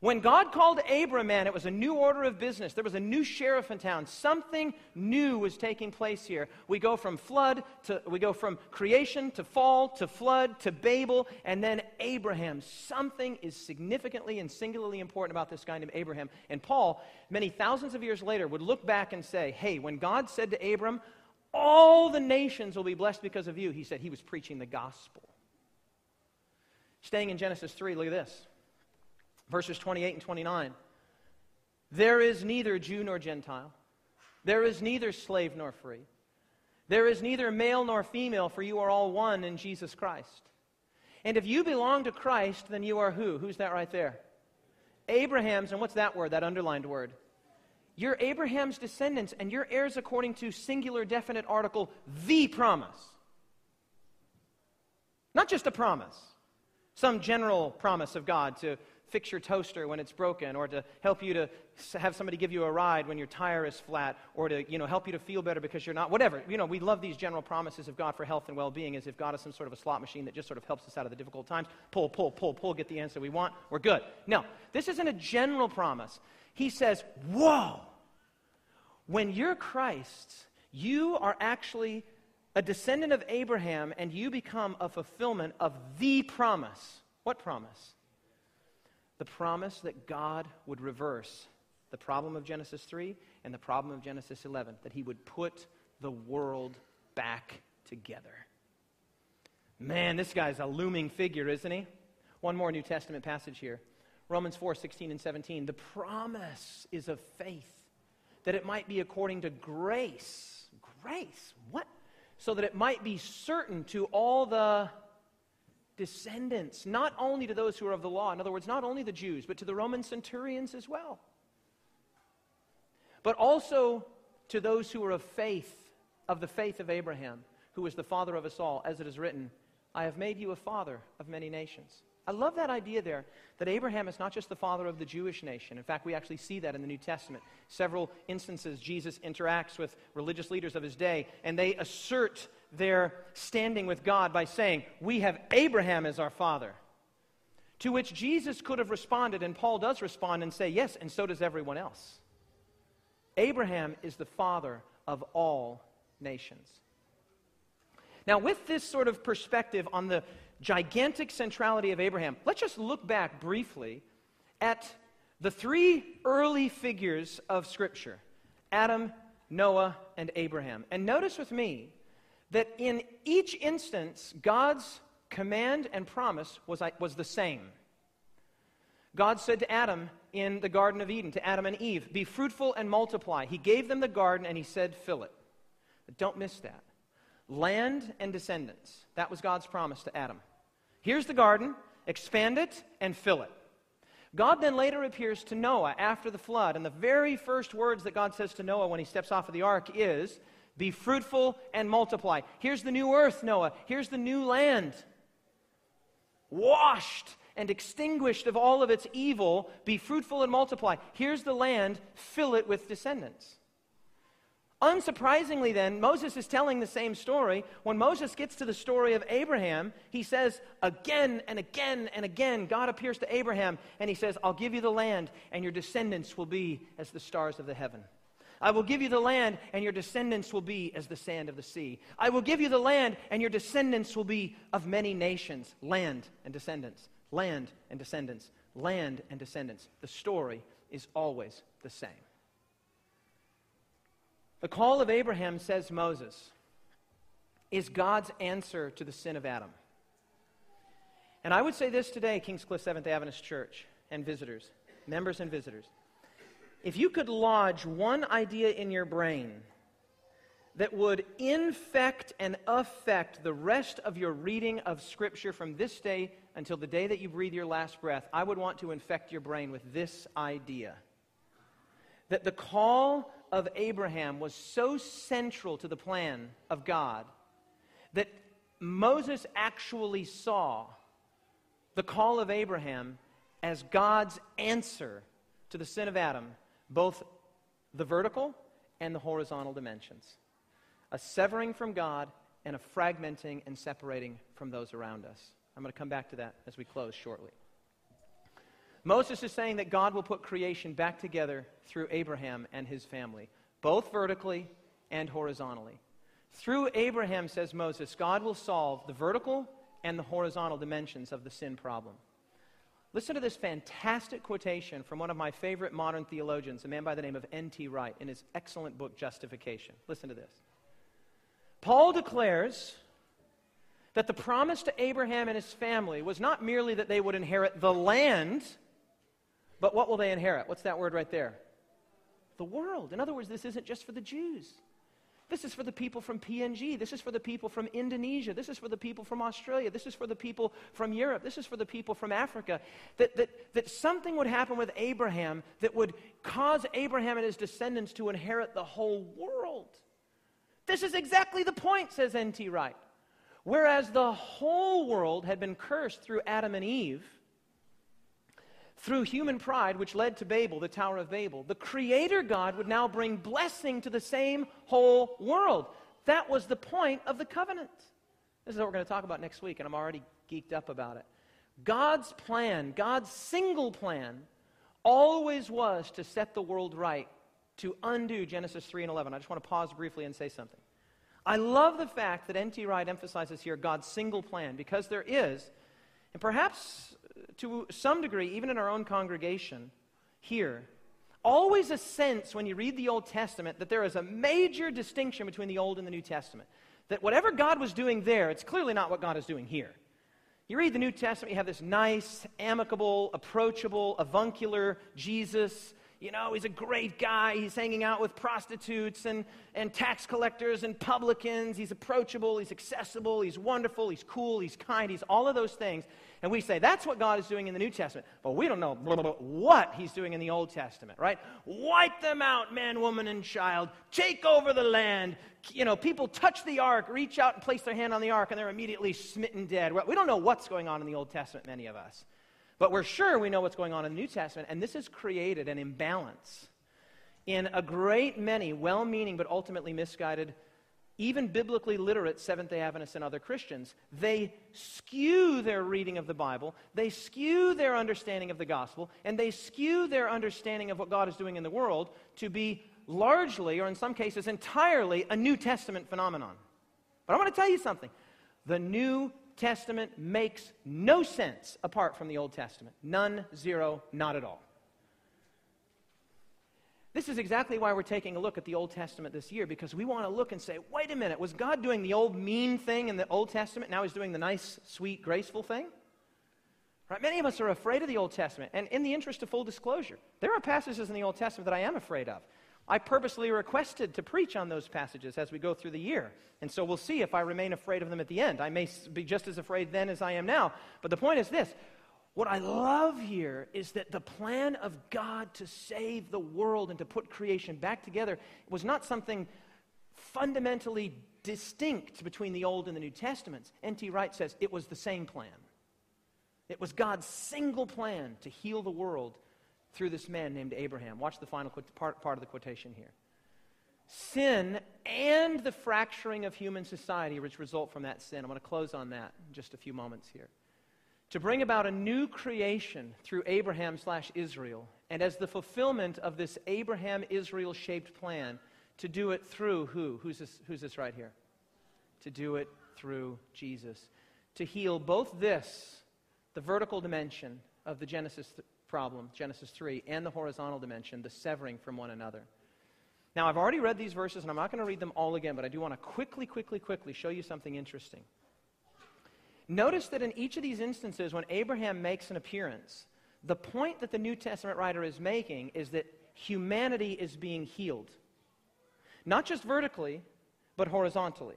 When God called Abram man, it was a new order of business. There was a new sheriff in town. Something new was taking place here. We go from flood to, we go from creation to fall to flood to Babel, and then Abraham. Something is significantly and singularly important about this guy named Abraham. And Paul, many thousands of years later, would look back and say, Hey, when God said to Abram, All the nations will be blessed because of you, he said he was preaching the gospel. Staying in Genesis 3, look at this verses 28 and 29. There is neither Jew nor Gentile, there is neither slave nor free, there is neither male nor female, for you are all one in Jesus Christ. And if you belong to Christ, then you are who? Who's that right there? Abraham's, and what's that word, that underlined word? You're Abraham's descendants, and you're heirs according to singular definite article, the promise. Not just a promise, some general promise of God to fix your toaster when it's broken, or to help you to have somebody give you a ride when your tire is flat, or to you know, help you to feel better because you're not, whatever. You know, we love these general promises of God for health and well being as if God is some sort of a slot machine that just sort of helps us out of the difficult times. Pull, pull, pull, pull, get the answer we want. We're good. No, this isn't a general promise. He says, Whoa, when you're Christ, you are actually a descendant of Abraham and you become a fulfillment of the promise. What promise? The promise that God would reverse the problem of Genesis 3 and the problem of Genesis 11, that he would put the world back together. Man, this guy's a looming figure, isn't he? One more New Testament passage here Romans 4 16 and 17. The promise is of faith, that it might be according to grace. Grace? What? So that it might be certain to all the descendants, not only to those who are of the law, in other words, not only the Jews, but to the Roman centurions as well, but also to those who are of faith, of the faith of Abraham, who was the father of us all, as it is written, I have made you a father of many nations. I love that idea there that Abraham is not just the father of the Jewish nation. In fact, we actually see that in the New Testament. Several instances, Jesus interacts with religious leaders of his day, and they assert their standing with God by saying, We have Abraham as our father. To which Jesus could have responded, and Paul does respond and say, Yes, and so does everyone else. Abraham is the father of all nations. Now, with this sort of perspective on the gigantic centrality of Abraham, let's just look back briefly at the three early figures of Scripture Adam, Noah, and Abraham. And notice with me that in each instance, God's command and promise was, was the same. God said to Adam in the Garden of Eden, to Adam and Eve, Be fruitful and multiply. He gave them the garden and he said, Fill it. But don't miss that. Land and descendants. That was God's promise to Adam. Here's the garden, expand it and fill it. God then later appears to Noah after the flood, and the very first words that God says to Noah when he steps off of the ark is, be fruitful and multiply. Here's the new earth, Noah. Here's the new land. Washed and extinguished of all of its evil. Be fruitful and multiply. Here's the land. Fill it with descendants. Unsurprisingly, then, Moses is telling the same story. When Moses gets to the story of Abraham, he says again and again and again, God appears to Abraham and he says, I'll give you the land, and your descendants will be as the stars of the heaven. I will give you the land, and your descendants will be as the sand of the sea. I will give you the land, and your descendants will be of many nations. Land and descendants, land and descendants, land and descendants. The story is always the same. The call of Abraham, says Moses, is God's answer to the sin of Adam. And I would say this today, Kingscliff Seventh Adventist Church and visitors, members and visitors. If you could lodge one idea in your brain that would infect and affect the rest of your reading of Scripture from this day until the day that you breathe your last breath, I would want to infect your brain with this idea that the call of Abraham was so central to the plan of God that Moses actually saw the call of Abraham as God's answer to the sin of Adam both the vertical and the horizontal dimensions a severing from God and a fragmenting and separating from those around us. I'm going to come back to that as we close shortly. Moses is saying that God will put creation back together through Abraham and his family, both vertically and horizontally. Through Abraham, says Moses, God will solve the vertical and the horizontal dimensions of the sin problem. Listen to this fantastic quotation from one of my favorite modern theologians, a man by the name of N.T. Wright, in his excellent book, Justification. Listen to this. Paul declares that the promise to Abraham and his family was not merely that they would inherit the land, but what will they inherit? What's that word right there? The world. In other words, this isn't just for the Jews. This is for the people from PNG. This is for the people from Indonesia. This is for the people from Australia. This is for the people from Europe. This is for the people from Africa. That, that, that something would happen with Abraham that would cause Abraham and his descendants to inherit the whole world. This is exactly the point, says N.T. Wright. Whereas the whole world had been cursed through Adam and Eve, through human pride, which led to Babel, the Tower of Babel, the Creator God would now bring blessing to the same whole world. That was the point of the covenant. This is what we're going to talk about next week, and I'm already geeked up about it. God's plan, God's single plan, always was to set the world right to undo Genesis 3 and 11. I just want to pause briefly and say something. I love the fact that N.T. Wright emphasizes here God's single plan because there is, and perhaps to some degree, even in our own congregation here, always a sense when you read the Old Testament that there is a major distinction between the Old and the New Testament. That whatever God was doing there, it's clearly not what God is doing here. You read the New Testament, you have this nice, amicable, approachable, avuncular Jesus you know, he's a great guy. He's hanging out with prostitutes and, and tax collectors and publicans. He's approachable. He's accessible. He's wonderful. He's cool. He's kind. He's all of those things. And we say that's what God is doing in the New Testament. But we don't know blah, blah, blah, what he's doing in the Old Testament, right? Wipe them out, man, woman, and child. Take over the land. You know, people touch the ark, reach out and place their hand on the ark, and they're immediately smitten dead. We don't know what's going on in the Old Testament, many of us. But we're sure we know what's going on in the New Testament, and this has created an imbalance in a great many well meaning but ultimately misguided, even biblically literate Seventh day Adventists and other Christians. They skew their reading of the Bible, they skew their understanding of the gospel, and they skew their understanding of what God is doing in the world to be largely, or in some cases entirely, a New Testament phenomenon. But I want to tell you something. The New Testament makes no sense apart from the Old Testament. None, zero, not at all. This is exactly why we're taking a look at the Old Testament this year, because we want to look and say, wait a minute, was God doing the old mean thing in the Old Testament? Now he's doing the nice, sweet, graceful thing? Right? Many of us are afraid of the Old Testament. And in the interest of full disclosure, there are passages in the Old Testament that I am afraid of. I purposely requested to preach on those passages as we go through the year. And so we'll see if I remain afraid of them at the end. I may be just as afraid then as I am now. But the point is this what I love here is that the plan of God to save the world and to put creation back together was not something fundamentally distinct between the Old and the New Testaments. N.T. Wright says it was the same plan. It was God's single plan to heal the world through this man named Abraham. Watch the final part, part of the quotation here. Sin and the fracturing of human society which result from that sin. I'm going to close on that in just a few moments here. To bring about a new creation through Abraham slash Israel, and as the fulfillment of this Abraham Israel shaped plan, to do it through who? Who's this, who's this right here? To do it through Jesus. To heal both this, the vertical dimension of the Genesis problem, Genesis 3, and the horizontal dimension, the severing from one another. Now, I've already read these verses, and I'm not going to read them all again, but I do want to quickly, quickly, quickly show you something interesting. Notice that in each of these instances, when Abraham makes an appearance, the point that the New Testament writer is making is that humanity is being healed. Not just vertically, but horizontally.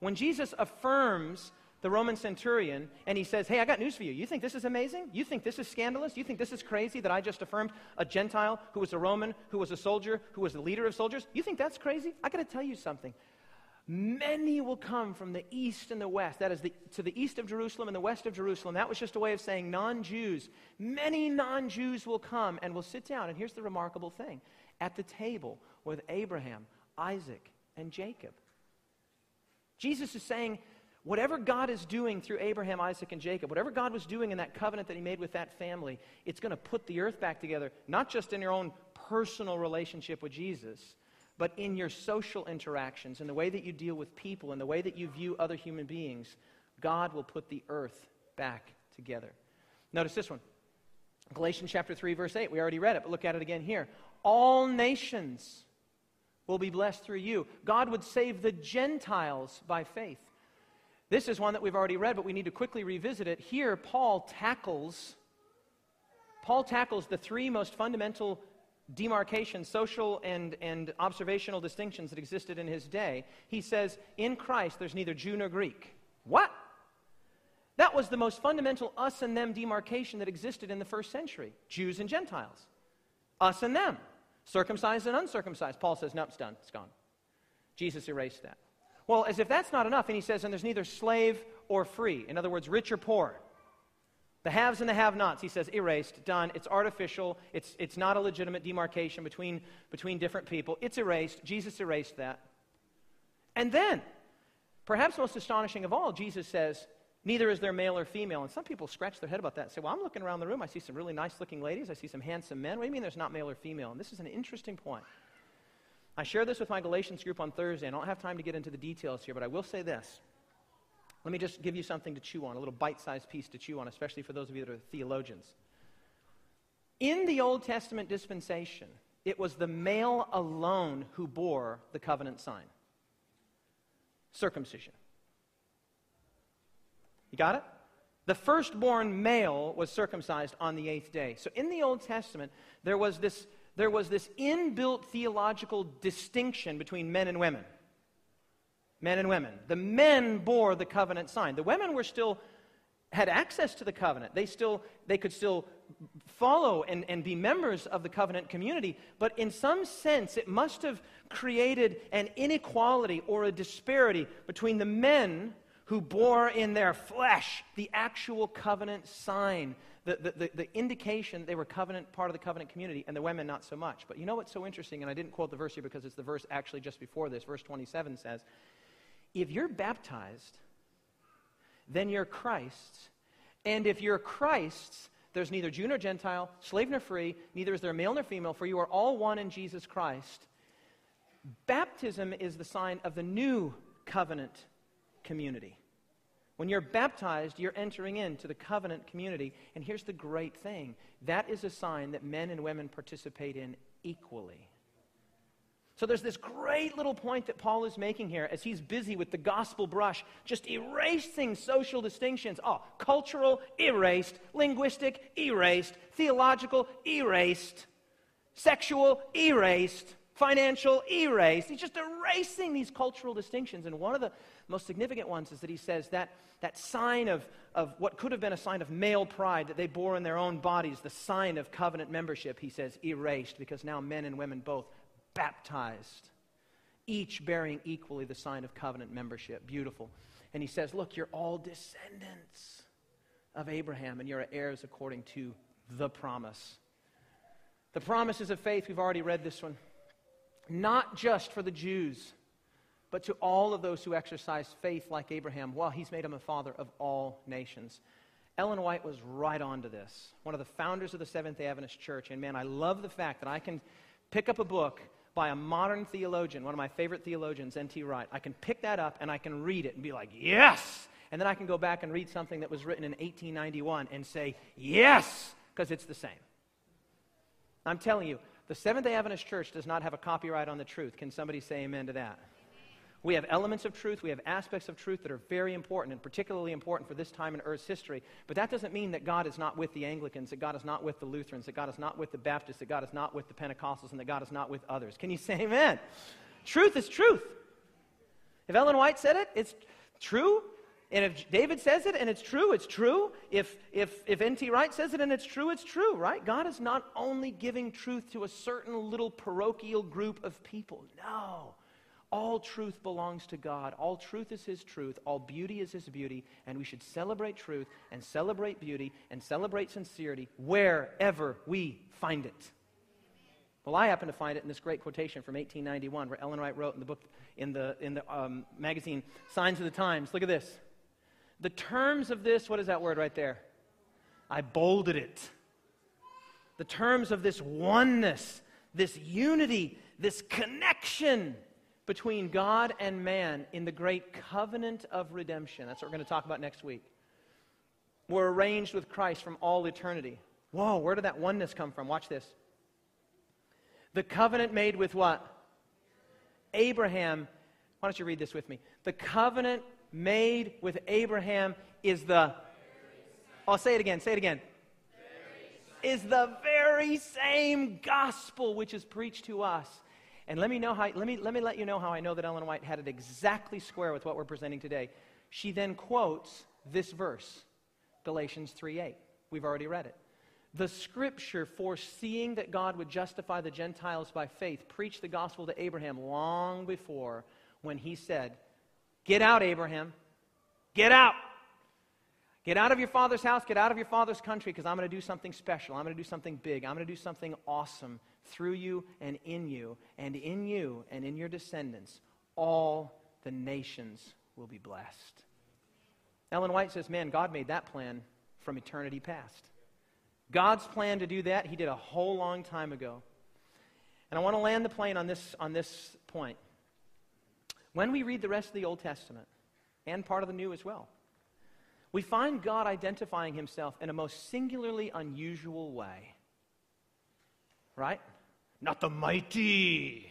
When Jesus affirms the Roman centurion and he says, Hey, I got news for you. You think this is amazing? You think this is scandalous? You think this is crazy that I just affirmed a Gentile who was a Roman, who was a soldier, who was the leader of soldiers? You think that's crazy? I got to tell you something. Many will come from the east and the west. That is, the, to the east of Jerusalem and the west of Jerusalem. That was just a way of saying non Jews. Many non Jews will come and will sit down. And here's the remarkable thing at the table with Abraham, Isaac, and Jacob. Jesus is saying, whatever God is doing through Abraham, Isaac, and Jacob, whatever God was doing in that covenant that he made with that family, it's going to put the earth back together, not just in your own personal relationship with Jesus, but in your social interactions, in the way that you deal with people, in the way that you view other human beings, God will put the earth back together. Notice this one Galatians chapter 3, verse 8. We already read it, but look at it again here. All nations will be blessed through you. God would save the Gentiles by faith. This is one that we've already read, but we need to quickly revisit it. Here, Paul tackles Paul tackles the three most fundamental demarcations, social and, and observational distinctions that existed in his day. He says, In Christ, there's neither Jew nor Greek. What? That was the most fundamental us and them demarcation that existed in the first century Jews and Gentiles. Us and them. Circumcised and uncircumcised. Paul says, Nope, it's done. It's gone. Jesus erased that. Well, as if that's not enough, and he says, and there's neither slave or free. In other words, rich or poor. The haves and the have nots, he says, erased, done. It's artificial. It's, it's not a legitimate demarcation between, between different people. It's erased. Jesus erased that. And then, perhaps most astonishing of all, Jesus says, Neither is there male or female. And some people scratch their head about that and say, Well, I'm looking around the room. I see some really nice looking ladies. I see some handsome men. What do you mean there's not male or female? And this is an interesting point. I share this with my Galatians group on Thursday. I don't have time to get into the details here, but I will say this. Let me just give you something to chew on, a little bite sized piece to chew on, especially for those of you that are theologians. In the Old Testament dispensation, it was the male alone who bore the covenant sign circumcision. You got it? The firstborn male was circumcised on the eighth day. So in the Old Testament, there was this there was this inbuilt theological distinction between men and women. Men and women. The men bore the covenant sign. The women were still had access to the covenant. They still they could still follow and, and be members of the covenant community, but in some sense it must have created an inequality or a disparity between the men who bore in their flesh the actual covenant sign the, the, the, indication they were covenant, part of the covenant community, and the women not so much. But you know what's so interesting, and I didn't quote the verse here because it's the verse actually just before this. Verse 27 says, If you're baptized, then you're Christ's. And if you're Christ's, there's neither Jew nor Gentile, slave nor free, neither is there male nor female, for you are all one in Jesus Christ. Baptism is the sign of the new covenant community. When you're baptized, you're entering into the covenant community. And here's the great thing that is a sign that men and women participate in equally. So there's this great little point that Paul is making here as he's busy with the gospel brush, just erasing social distinctions. Oh, cultural, erased. Linguistic, erased. Theological, erased. Sexual, erased. Financial, erased. He's just erasing these cultural distinctions. And one of the most significant ones is that he says that that sign of, of what could have been a sign of male pride that they bore in their own bodies, the sign of covenant membership, he says, erased because now men and women both baptized, each bearing equally the sign of covenant membership. Beautiful. And he says, Look, you're all descendants of Abraham and you're heirs according to the promise. The promises of faith, we've already read this one. Not just for the Jews but to all of those who exercise faith like Abraham, well, he's made him a father of all nations. Ellen White was right on to this, one of the founders of the Seventh day Adventist Church. And man, I love the fact that I can pick up a book by a modern theologian, one of my favorite theologians, N.T. Wright. I can pick that up and I can read it and be like, yes! And then I can go back and read something that was written in 1891 and say, yes, because it's the same. I'm telling you, the Seventh day Adventist Church does not have a copyright on the truth. Can somebody say amen to that? We have elements of truth, we have aspects of truth that are very important and particularly important for this time in Earth's history. But that doesn't mean that God is not with the Anglicans, that God is not with the Lutherans, that God is not with the Baptists, that God is not with the Pentecostals, and that God is not with others. Can you say amen? Truth is truth. If Ellen White said it, it's true. And if David says it and it's true, it's true. If, if, if N.T. Wright says it and it's true, it's true, right? God is not only giving truth to a certain little parochial group of people. No. All truth belongs to God. All truth is His truth. All beauty is His beauty. And we should celebrate truth and celebrate beauty and celebrate sincerity wherever we find it. Well, I happen to find it in this great quotation from 1891 where Ellen White wrote in the book, in the, in the um, magazine Signs of the Times. Look at this. The terms of this, what is that word right there? I bolded it. The terms of this oneness, this unity, this connection between God and man in the great covenant of redemption. That's what we're going to talk about next week. We're arranged with Christ from all eternity. Whoa, where did that oneness come from? Watch this. The covenant made with what? Abraham. Why don't you read this with me? The covenant made with Abraham is the. I'll say it again. Say it again. Is the very same gospel which is preached to us. And let me know how. Let me let me let you know how I know that Ellen White had it exactly square with what we're presenting today. She then quotes this verse, Galatians 3:8. We've already read it. The scripture, foreseeing that God would justify the Gentiles by faith, preached the gospel to Abraham long before when he said, Get out, Abraham. Get out. Get out of your father's house. Get out of your father's country because I'm going to do something special. I'm going to do something big. I'm going to do something awesome through you and in you, and in you and in your descendants. All the nations will be blessed. Ellen White says, Man, God made that plan from eternity past. God's plan to do that, He did a whole long time ago. And I want to land the plane on this, on this point. When we read the rest of the Old Testament, and part of the New as well, we find God identifying Himself in a most singularly unusual way. Right? Not the mighty,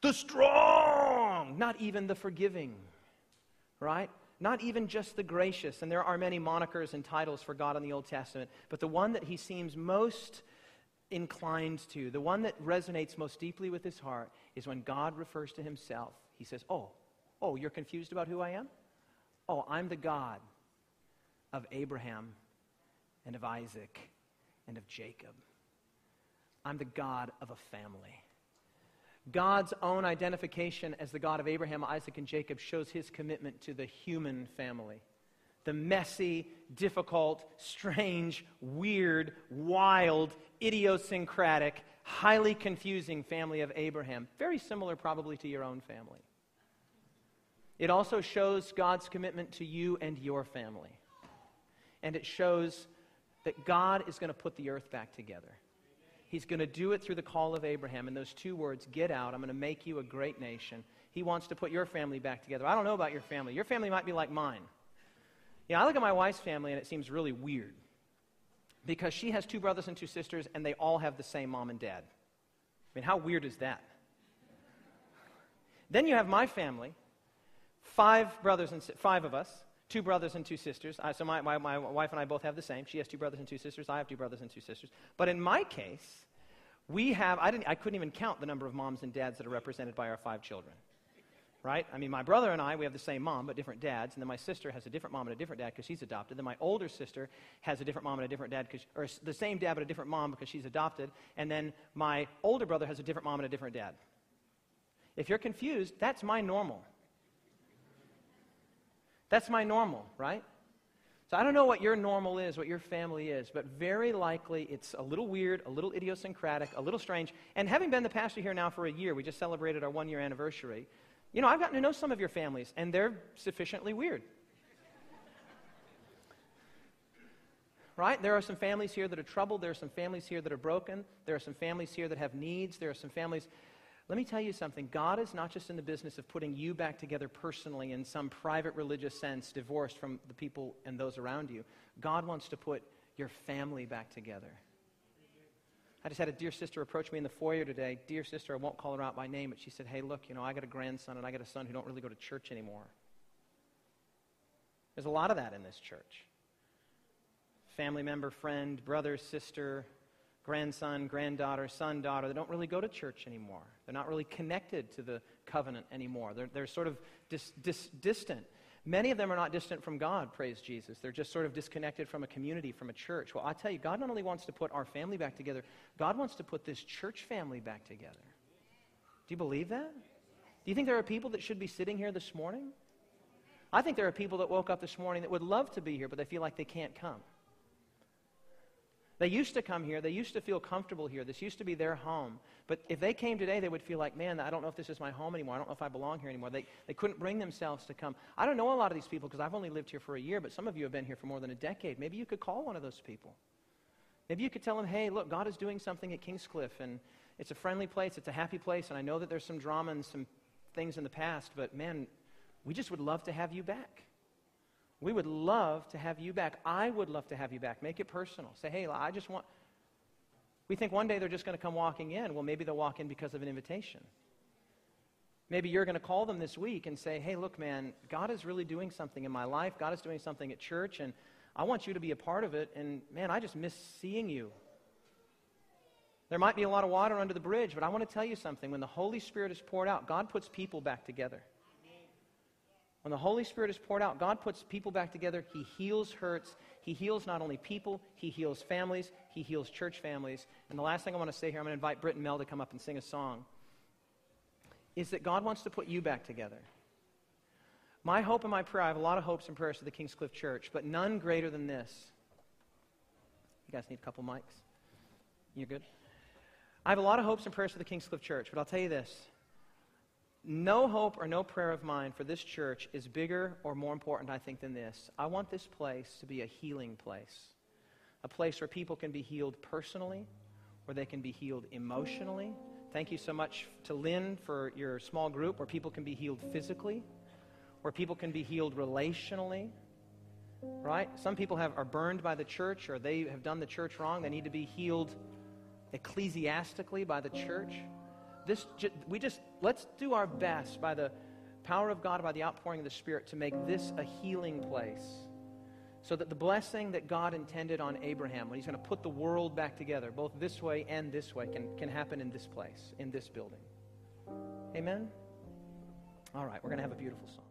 the strong, not even the forgiving. Right? not even just the gracious, and there are many monikers and titles for God in the Old Testament, but the one that he seems most inclined to, the one that resonates most deeply with his heart, is when God refers to himself. He says, Oh, oh, you're confused about who I am? Oh, I'm the God of Abraham and of Isaac and of Jacob. I'm the God of a family. God's own identification as the God of Abraham, Isaac, and Jacob shows his commitment to the human family. The messy, difficult, strange, weird, wild, idiosyncratic, highly confusing family of Abraham. Very similar, probably, to your own family. It also shows God's commitment to you and your family. And it shows that God is going to put the earth back together. He's going to do it through the call of Abraham and those two words get out. I'm going to make you a great nation. He wants to put your family back together. I don't know about your family. Your family might be like mine. Yeah, I look at my wife's family and it seems really weird because she has two brothers and two sisters and they all have the same mom and dad. I mean, how weird is that? Then you have my family, five brothers and five of us, two brothers and two sisters. so my, my, my wife and I both have the same. She has two brothers and two sisters. I have two brothers and two sisters. But in my case, we have, I, didn't, I couldn't even count the number of moms and dads that are represented by our five children. Right? I mean, my brother and I, we have the same mom, but different dads. And then my sister has a different mom and a different dad because she's adopted. Then my older sister has a different mom and a different dad, because or the same dad but a different mom because she's adopted. And then my older brother has a different mom and a different dad. If you're confused, that's my normal. That's my normal, right? So I don't know what your normal is, what your family is, but very likely it's a little weird, a little idiosyncratic, a little strange. And having been the pastor here now for a year, we just celebrated our one year anniversary. You know, I've gotten to know some of your families, and they're sufficiently weird. right? There are some families here that are troubled. There are some families here that are broken. There are some families here that have needs. There are some families let me tell you something. God is not just in the business of putting you back together personally in some private religious sense, divorced from the people and those around you. God wants to put your family back together. I just had a dear sister approach me in the foyer today. Dear sister, I won't call her out by name, but she said, Hey, look, you know, I got a grandson and I got a son who don't really go to church anymore. There's a lot of that in this church. Family member, friend, brother, sister, grandson, granddaughter, son, daughter, they don't really go to church anymore. They're not really connected to the covenant anymore. They're, they're sort of dis, dis, distant. Many of them are not distant from God, praise Jesus. They're just sort of disconnected from a community, from a church. Well, I tell you, God not only wants to put our family back together, God wants to put this church family back together. Do you believe that? Do Do you think there are people that should be sitting here this morning? I think there are people that woke up this morning that would love to be here, but they feel like they can't come. They used to come here. They used to feel comfortable here. This used to be their home. But if they came today, they would feel like, man, I don't know if this is my home anymore. I don't know if I belong here anymore. They, they couldn't bring themselves to come. I don't know a lot of these people because I've only lived here for a year, but some of you have been here for more than a decade. Maybe you could call one of those people. Maybe you could tell them, hey, look, God is doing something at Kingscliff, and it's a friendly place, it's a happy place, and I know that there's some drama and some things in the past, but man, we just would love to have you back. We would love to have you back. I would love to have you back. Make it personal. Say, hey, I just want. We think one day they're just going to come walking in. Well, maybe they'll walk in because of an invitation. Maybe you're going to call them this week and say, hey, look, man, God is really doing something in my life. God is doing something at church, and I want you to be a part of it. And man, I just miss seeing you. There might be a lot of water under the bridge, but I want to tell you something. When the Holy Spirit is poured out, God puts people back together. When the Holy Spirit is poured out, God puts people back together. He heals hurts. He heals not only people, He heals families, He heals church families. And the last thing I want to say here, I'm going to invite Britt and Mel to come up and sing a song, is that God wants to put you back together. My hope and my prayer, I have a lot of hopes and prayers for the Kingscliff Church, but none greater than this. You guys need a couple mics? You're good? I have a lot of hopes and prayers for the Kingscliff Church, but I'll tell you this no hope or no prayer of mine for this church is bigger or more important, I think, than this. I want this place to be a healing place, a place where people can be healed personally, where they can be healed emotionally. Thank you so much to Lynn for your small group, where people can be healed physically, where people can be healed relationally. Right? Some people have, are burned by the church or they have done the church wrong. They need to be healed ecclesiastically by the church this, we just, let's do our best by the power of God, by the outpouring of the Spirit, to make this a healing place. So that the blessing that God intended on Abraham, when he's going to put the world back together, both this way and this way, can, can happen in this place, in this building. Amen? All right, we're going to have a beautiful song.